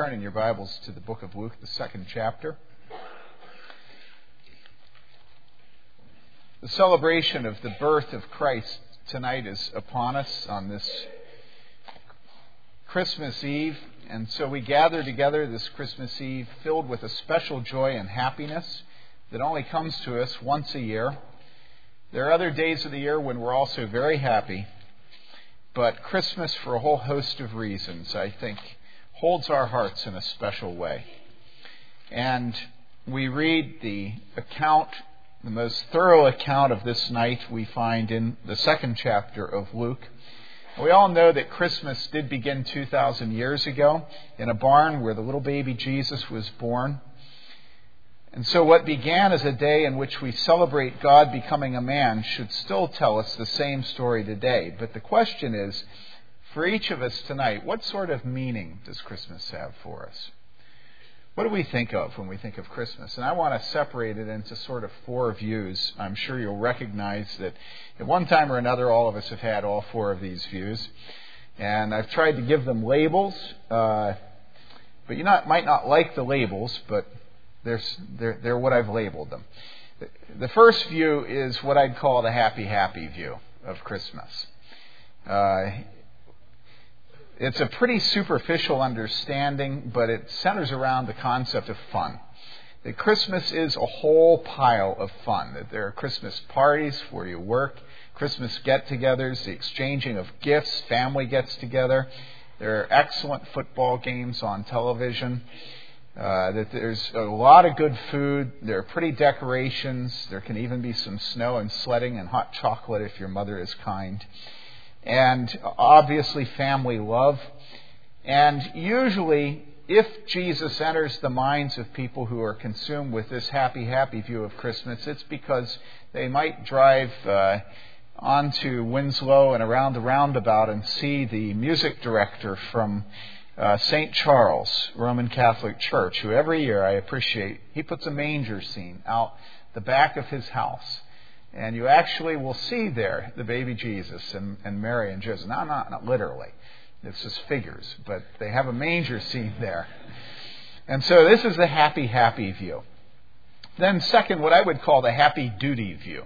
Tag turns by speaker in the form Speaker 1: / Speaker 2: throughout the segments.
Speaker 1: turn in your Bibles to the book of Luke, the second chapter. The celebration of the birth of Christ tonight is upon us on this Christmas Eve, and so we gather together this Christmas Eve filled with a special joy and happiness that only comes to us once a year. There are other days of the year when we're also very happy, but Christmas, for a whole host of reasons, I think, holds our hearts in a special way. And we read the account, the most thorough account of this night we find in the second chapter of Luke. We all know that Christmas did begin 2,000 years ago in a barn where the little baby Jesus was born. And so, what began as a day in which we celebrate God becoming a man should still tell us the same story today. But the question is for each of us tonight, what sort of meaning does Christmas have for us? What do we think of when we think of Christmas? And I want to separate it into sort of four views. I'm sure you'll recognize that at one time or another, all of us have had all four of these views. And I've tried to give them labels, uh, but you not, might not like the labels, but they're, they're, they're what I've labeled them. The first view is what I'd call the happy, happy view of Christmas. Uh, it's a pretty superficial understanding, but it centers around the concept of fun. That Christmas is a whole pile of fun. That there are Christmas parties where you work, Christmas get togethers, the exchanging of gifts, family gets together. There are excellent football games on television. Uh, that there's a lot of good food. There are pretty decorations. There can even be some snow and sledding and hot chocolate if your mother is kind. And obviously, family love. And usually, if Jesus enters the minds of people who are consumed with this happy, happy view of Christmas, it's because they might drive uh, onto Winslow and around the roundabout and see the music director from uh, St. Charles Roman Catholic Church, who every year I appreciate, he puts a manger scene out the back of his house. And you actually will see there the baby Jesus and, and Mary and Joseph. Now, not, not literally, it's just figures, but they have a manger scene there. And so this is the happy, happy view. Then, second, what I would call the happy duty view.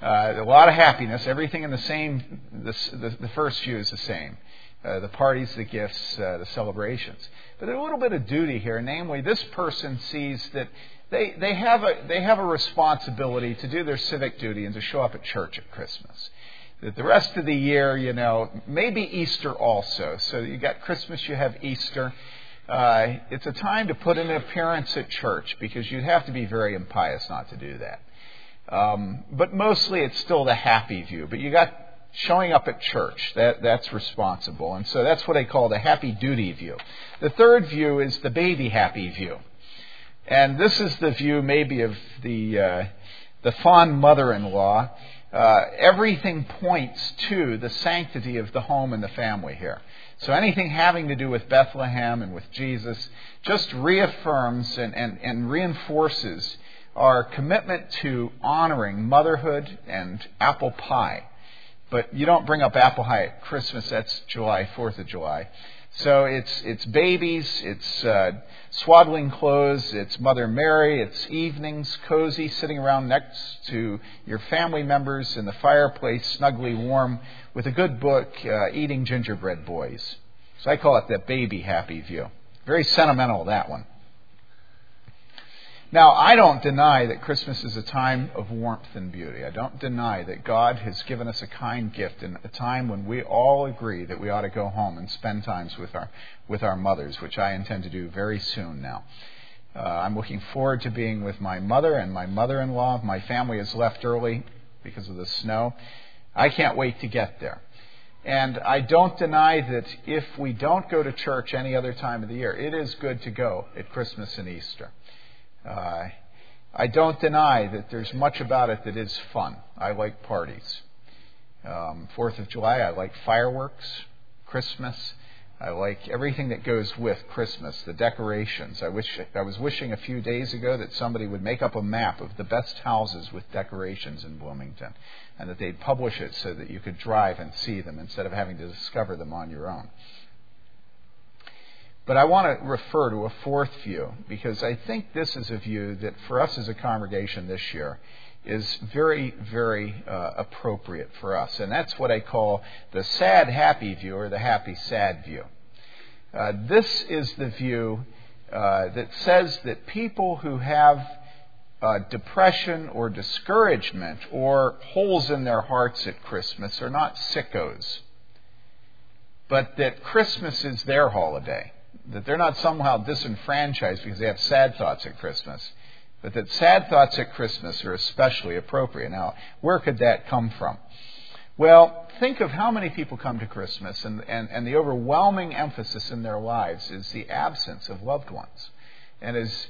Speaker 1: Uh, a lot of happiness, everything in the same, the, the, the first view is the same. Uh, the parties, the gifts, uh, the celebrations. But a little bit of duty here. Namely, this person sees that they, they, have a, they have a responsibility to do their civic duty and to show up at church at Christmas. The rest of the year, you know, maybe Easter also. So you got Christmas, you have Easter. Uh, it's a time to put an appearance at church because you'd have to be very impious not to do that. Um, but mostly it's still the happy view. But you got showing up at church. That, that's responsible. And so that's what I call the happy duty view. The third view is the baby happy view. And this is the view maybe of the, uh, the fond mother-in-law. Uh, everything points to the sanctity of the home and the family here. So anything having to do with Bethlehem and with Jesus just reaffirms and, and, and reinforces our commitment to honoring motherhood and apple pie. But you don't bring up apple pie at Christmas. That's July, 4th of July. So it's, it's babies, it's uh, swaddling clothes, it's Mother Mary, it's evenings, cozy, sitting around next to your family members in the fireplace, snugly warm, with a good book, uh, eating gingerbread boys. So I call it the baby happy view. Very sentimental, that one. Now, I don't deny that Christmas is a time of warmth and beauty. I don't deny that God has given us a kind gift in a time when we all agree that we ought to go home and spend times with our, with our mothers, which I intend to do very soon now. Uh, I'm looking forward to being with my mother and my mother in law. My family has left early because of the snow. I can't wait to get there. And I don't deny that if we don't go to church any other time of the year, it is good to go at Christmas and Easter. Uh, I don't deny that there's much about it that is fun. I like parties. Um, Fourth of July, I like fireworks. Christmas, I like everything that goes with Christmas, the decorations. I wish I was wishing a few days ago that somebody would make up a map of the best houses with decorations in Bloomington, and that they'd publish it so that you could drive and see them instead of having to discover them on your own. But I want to refer to a fourth view because I think this is a view that for us as a congregation this year is very, very uh, appropriate for us. And that's what I call the sad happy view or the happy sad view. Uh, this is the view uh, that says that people who have uh, depression or discouragement or holes in their hearts at Christmas are not sickos, but that Christmas is their holiday that they're not somehow disenfranchised because they have sad thoughts at Christmas, but that sad thoughts at Christmas are especially appropriate. Now, where could that come from? Well, think of how many people come to Christmas, and, and, and the overwhelming emphasis in their lives is the absence of loved ones. And as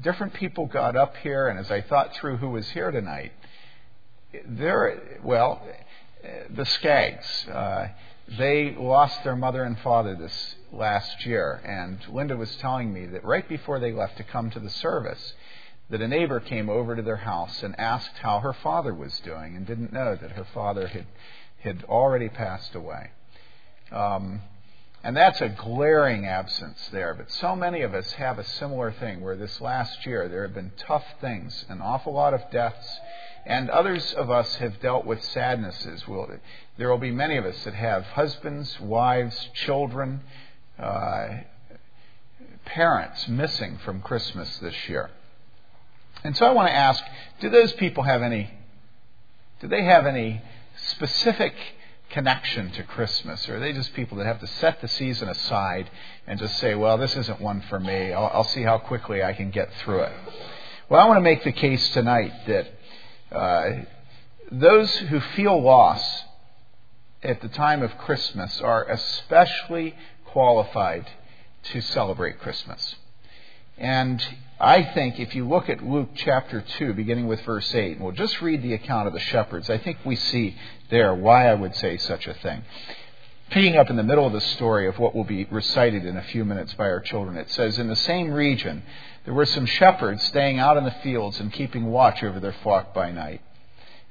Speaker 1: different people got up here, and as I thought through who was here tonight, there, well, the Skaggs. Uh, they lost their mother and father this last year, and Linda was telling me that right before they left to come to the service, that a neighbor came over to their house and asked how her father was doing, and didn't know that her father had had already passed away. Um, and that's a glaring absence there. But so many of us have a similar thing where this last year there have been tough things, an awful lot of deaths, and others of us have dealt with sadnesses. We'll, there will be many of us that have husbands, wives, children, uh, parents missing from Christmas this year. And so I want to ask, do those people have any, do they have any specific connection to Christmas? Or are they just people that have to set the season aside and just say, well, this isn't one for me. I'll, I'll see how quickly I can get through it. Well, I want to make the case tonight that Uh, those who feel loss at the time of Christmas are especially qualified to celebrate Christmas. And I think if you look at Luke chapter 2, beginning with verse 8, and we'll just read the account of the shepherds, I think we see there why I would say such a thing. Picking up in the middle of the story of what will be recited in a few minutes by our children, it says, In the same region, there were some shepherds staying out in the fields and keeping watch over their flock by night.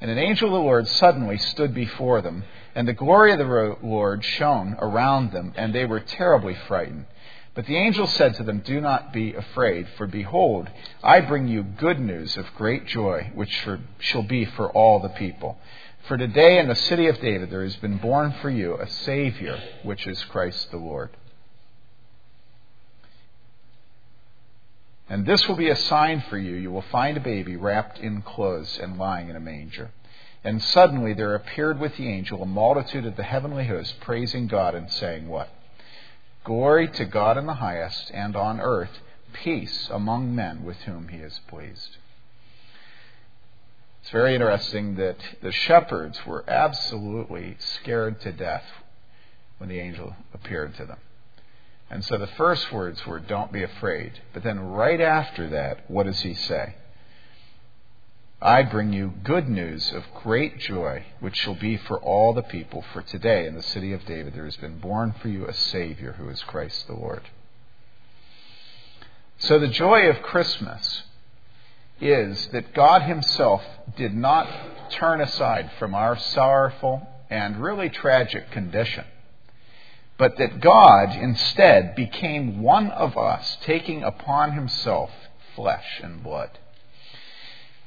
Speaker 1: And an angel of the Lord suddenly stood before them, and the glory of the Lord shone around them, and they were terribly frightened. But the angel said to them, Do not be afraid, for behold, I bring you good news of great joy, which shall be for all the people. For today in the city of David there has been born for you a Savior, which is Christ the Lord. And this will be a sign for you. You will find a baby wrapped in clothes and lying in a manger. And suddenly there appeared with the angel a multitude of the heavenly host, praising God and saying, What? Glory to God in the highest, and on earth peace among men with whom he is pleased. It's very interesting that the shepherds were absolutely scared to death when the angel appeared to them. And so the first words were, Don't be afraid. But then right after that, what does he say? I bring you good news of great joy, which shall be for all the people. For today, in the city of David, there has been born for you a Savior who is Christ the Lord. So the joy of Christmas is that God Himself did not turn aside from our sorrowful and really tragic condition but that God instead became one of us, taking upon himself flesh and blood,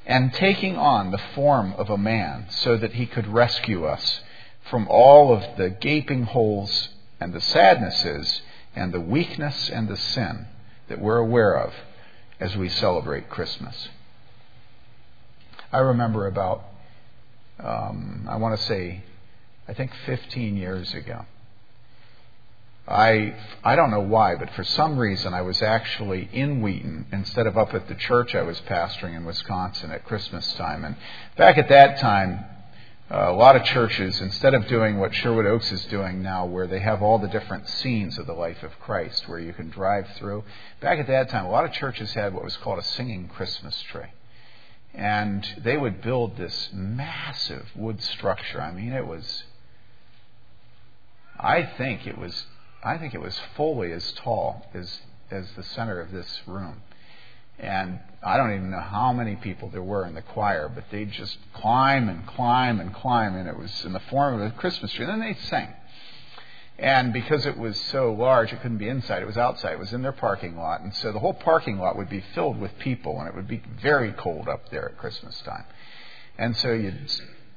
Speaker 1: and taking on the form of a man so that he could rescue us from all of the gaping holes and the sadnesses and the weakness and the sin that we're aware of as we celebrate Christmas. I remember about, um, I want to say, I think 15 years ago. I I don't know why, but for some reason I was actually in Wheaton instead of up at the church I was pastoring in Wisconsin at Christmas time. And back at that time, uh, a lot of churches, instead of doing what Sherwood Oaks is doing now, where they have all the different scenes of the life of Christ, where you can drive through, back at that time, a lot of churches had what was called a singing Christmas tree. And they would build this massive wood structure. I mean, it was, I think it was I think it was fully as tall as as the center of this room. And I don't even know how many people there were in the choir, but they'd just climb and climb and climb, and it was in the form of a Christmas tree. And then they'd sing. And because it was so large, it couldn't be inside. It was outside. It was in their parking lot. And so the whole parking lot would be filled with people, and it would be very cold up there at Christmas time. And so you'd,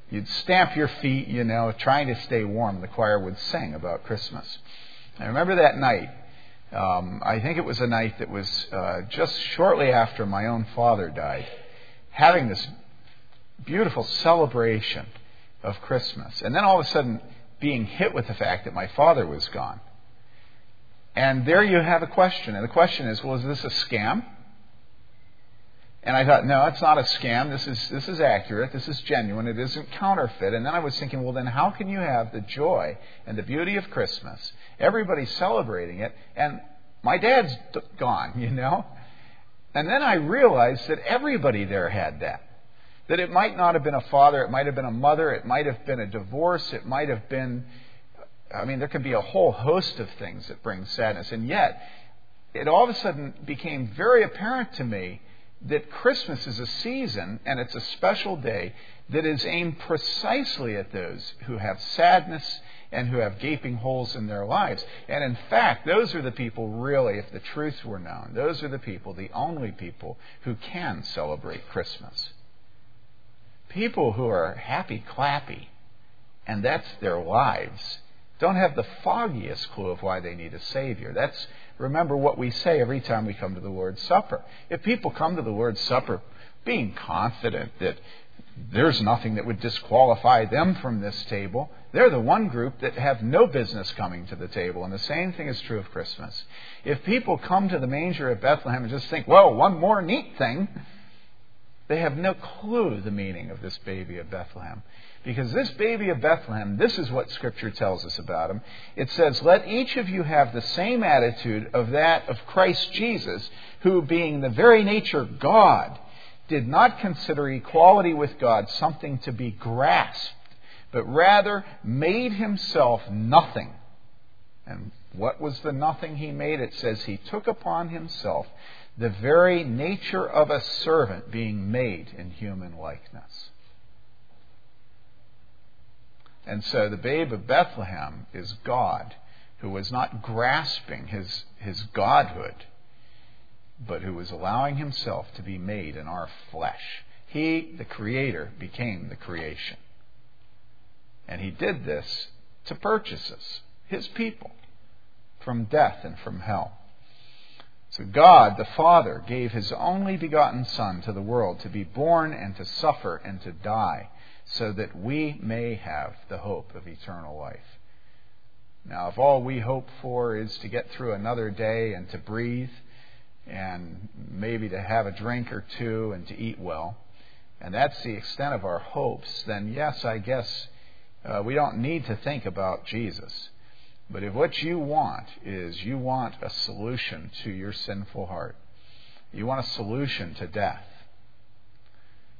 Speaker 1: you'd stamp your feet, you know, trying to stay warm. The choir would sing about Christmas. I remember that night. Um, I think it was a night that was uh, just shortly after my own father died, having this beautiful celebration of Christmas. And then all of a sudden, being hit with the fact that my father was gone. And there you have a question. And the question is, well, is this a scam? And I thought, no, it's not a scam. This is, this is accurate. This is genuine. It isn't counterfeit. And then I was thinking, well, then how can you have the joy and the beauty of Christmas? Everybody's celebrating it, and my dad's gone, you know? And then I realized that everybody there had that. That it might not have been a father, it might have been a mother, it might have been a divorce, it might have been, I mean, there could be a whole host of things that bring sadness. And yet, it all of a sudden became very apparent to me that Christmas is a season and it's a special day that is aimed precisely at those who have sadness and who have gaping holes in their lives. And in fact, those are the people, really, if the truth were known, those are the people, the only people, who can celebrate Christmas people who are happy clappy, and that's their lives, don't have the foggiest clue of why they need a Savior. That's, remember what we say every time we come to the Lord's Supper. If people come to the Lord's Supper being confident that there's nothing that would disqualify them from this table, they're the one group that have no business coming to the table. And the same thing is true of Christmas. If people come to the manger at Bethlehem and just think, well, one more neat thing, they have no clue the meaning of this baby of Bethlehem. Because this baby of Bethlehem, this is what Scripture tells us about him. It says, Let each of you have the same attitude of that of Christ Jesus, who, being the very nature God, did not consider equality with God something to be grasped, but rather made himself nothing. And what was the nothing he made? It says he took upon himself the very nature of a servant being made in human likeness. And so the babe of Bethlehem is God, who was not grasping his, his godhood, but who was allowing himself to be made in our flesh. He, the Creator, became the creation. And he did this to purchase us, his people, from death and from hell. So God, the Father, gave his only begotten Son to the world to be born and to suffer and to die, so that we may have the hope of eternal life. Now, if all we hope for is to get through another day and to breathe, and maybe to have a drink or two and to eat well, and that's the extent of our hopes, then yes, I guess uh, we don't need to think about Jesus. But if what you want is you want a solution to your sinful heart, you want a solution to death,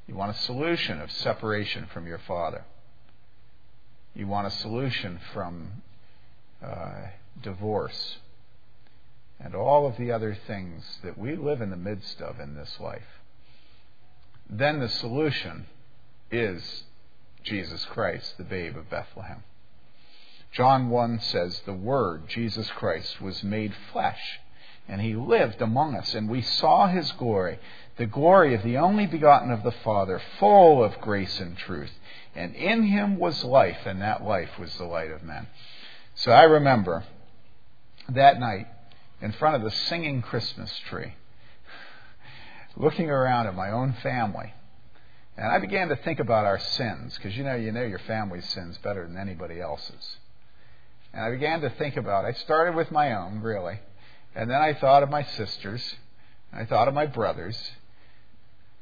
Speaker 1: you want a solution of separation from your Father, you want a solution from uh, divorce, and all of the other things that we live in the midst of in this life, then the solution is Jesus Christ, the babe of Bethlehem. John 1 says, The Word, Jesus Christ, was made flesh, and he lived among us, and we saw his glory, the glory of the only begotten of the Father, full of grace and truth. And in him was life, and that life was the light of men. So I remember that night in front of the singing Christmas tree, looking around at my own family. And I began to think about our sins, because you know, you know your family's sins better than anybody else's. And I began to think about it. I started with my own, really. And then I thought of my sisters. I thought of my brothers.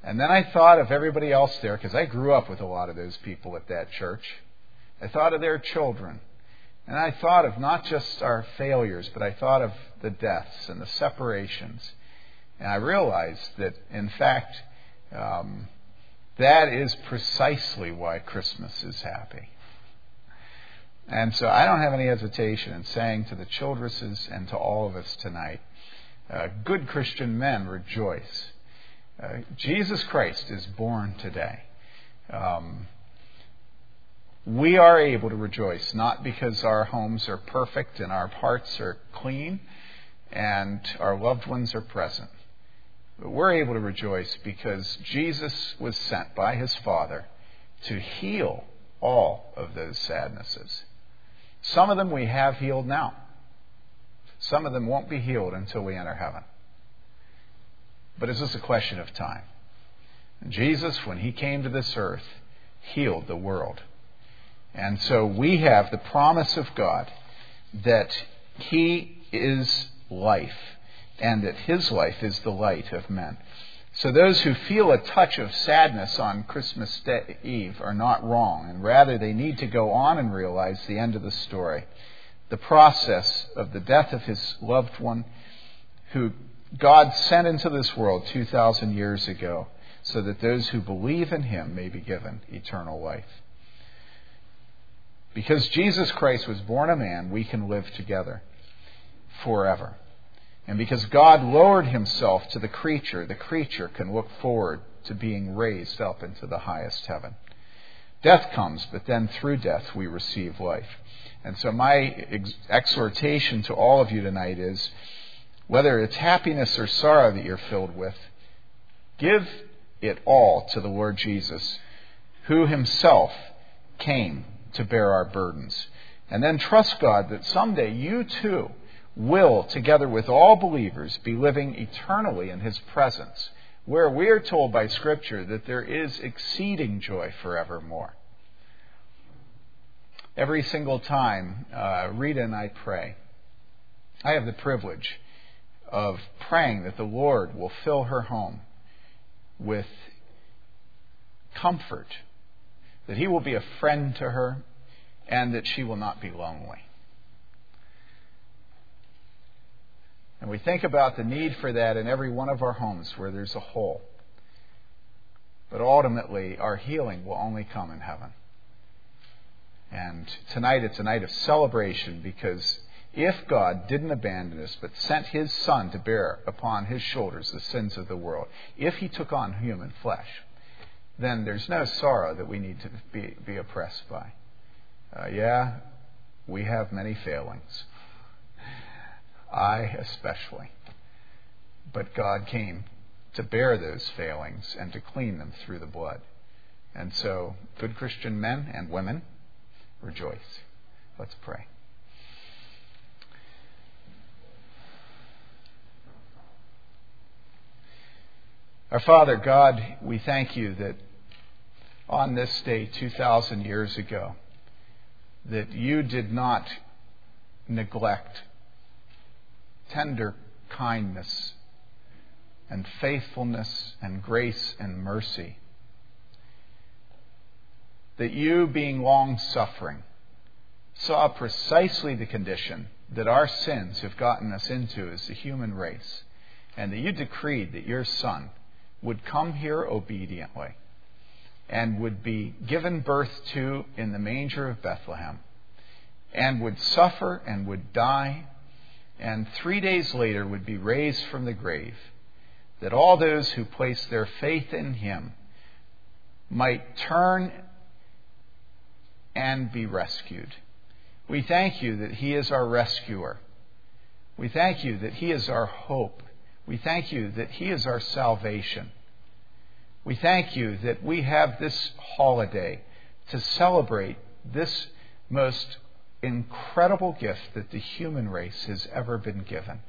Speaker 1: And then I thought of everybody else there, because I grew up with a lot of those people at that church. I thought of their children. And I thought of not just our failures, but I thought of the deaths and the separations. And I realized that, in fact, um, that is precisely why Christmas is happy. And so I don't have any hesitation in saying to the Childresses and to all of us tonight, uh, good Christian men, rejoice. Uh, Jesus Christ is born today. Um, we are able to rejoice, not because our homes are perfect and our hearts are clean and our loved ones are present, but we're able to rejoice because Jesus was sent by his Father to heal all of those sadnesses. Some of them we have healed now. Some of them won't be healed until we enter heaven. But it's just a question of time. Jesus, when he came to this earth, healed the world. And so we have the promise of God that he is life and that his life is the light of men. So those who feel a touch of sadness on Christmas Eve are not wrong, and rather they need to go on and realize the end of the story. The process of the death of his loved one, who God sent into this world 2,000 years ago, so that those who believe in him may be given eternal life. Because Jesus Christ was born a man, we can live together forever. And because God lowered himself to the creature, the creature can look forward to being raised up into the highest heaven. Death comes, but then through death we receive life. And so my ex- exhortation to all of you tonight is whether it's happiness or sorrow that you're filled with, give it all to the Lord Jesus, who himself came to bear our burdens. And then trust God that someday you too will, together with all believers, be living eternally in His presence, where we are told by Scripture that there is exceeding joy forevermore. Every single time uh, Rita and I pray, I have the privilege of praying that the Lord will fill her home with comfort, that He will be a friend to her, and that she will not be lonely. And we think about the need for that in every one of our homes where there's a hole. But ultimately, our healing will only come in heaven. And tonight it's a night of celebration because if God didn't abandon us but sent His Son to bear upon His shoulders the sins of the world, if He took on human flesh, then there's no sorrow that we need to be, be oppressed by. Uh, yeah, we have many failings. I especially. But God came to bear those failings and to clean them through the blood. And so, good Christian men and women, rejoice. Let's pray. Our Father, God, we thank you that on this day 2,000 years ago, that you did not neglect tender kindness and faithfulness and grace and mercy. That you, being long suffering, saw precisely the condition that our sins have gotten us into as the human race, and that you decreed that your Son would come here obediently and would be given birth to in the manger of Bethlehem, and would suffer and would die and three days later would be raised from the grave, that all those who place their faith in him might turn and be rescued. We thank you that he is our rescuer. We thank you that he is our hope. We thank you that he is our salvation. We thank you that we have this holiday to celebrate this most incredible gift that the human race has ever been given.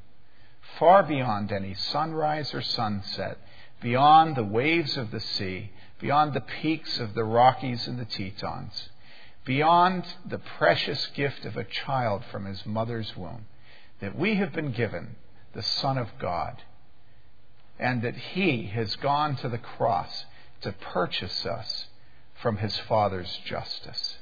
Speaker 1: Far beyond any sunrise or sunset, beyond the waves of the sea, beyond the peaks of the Rockies and the Tetons, beyond the precious gift of a child from his mother's womb, that we have been given the Son of God, and that he has gone to the cross to purchase us from his Father's justice.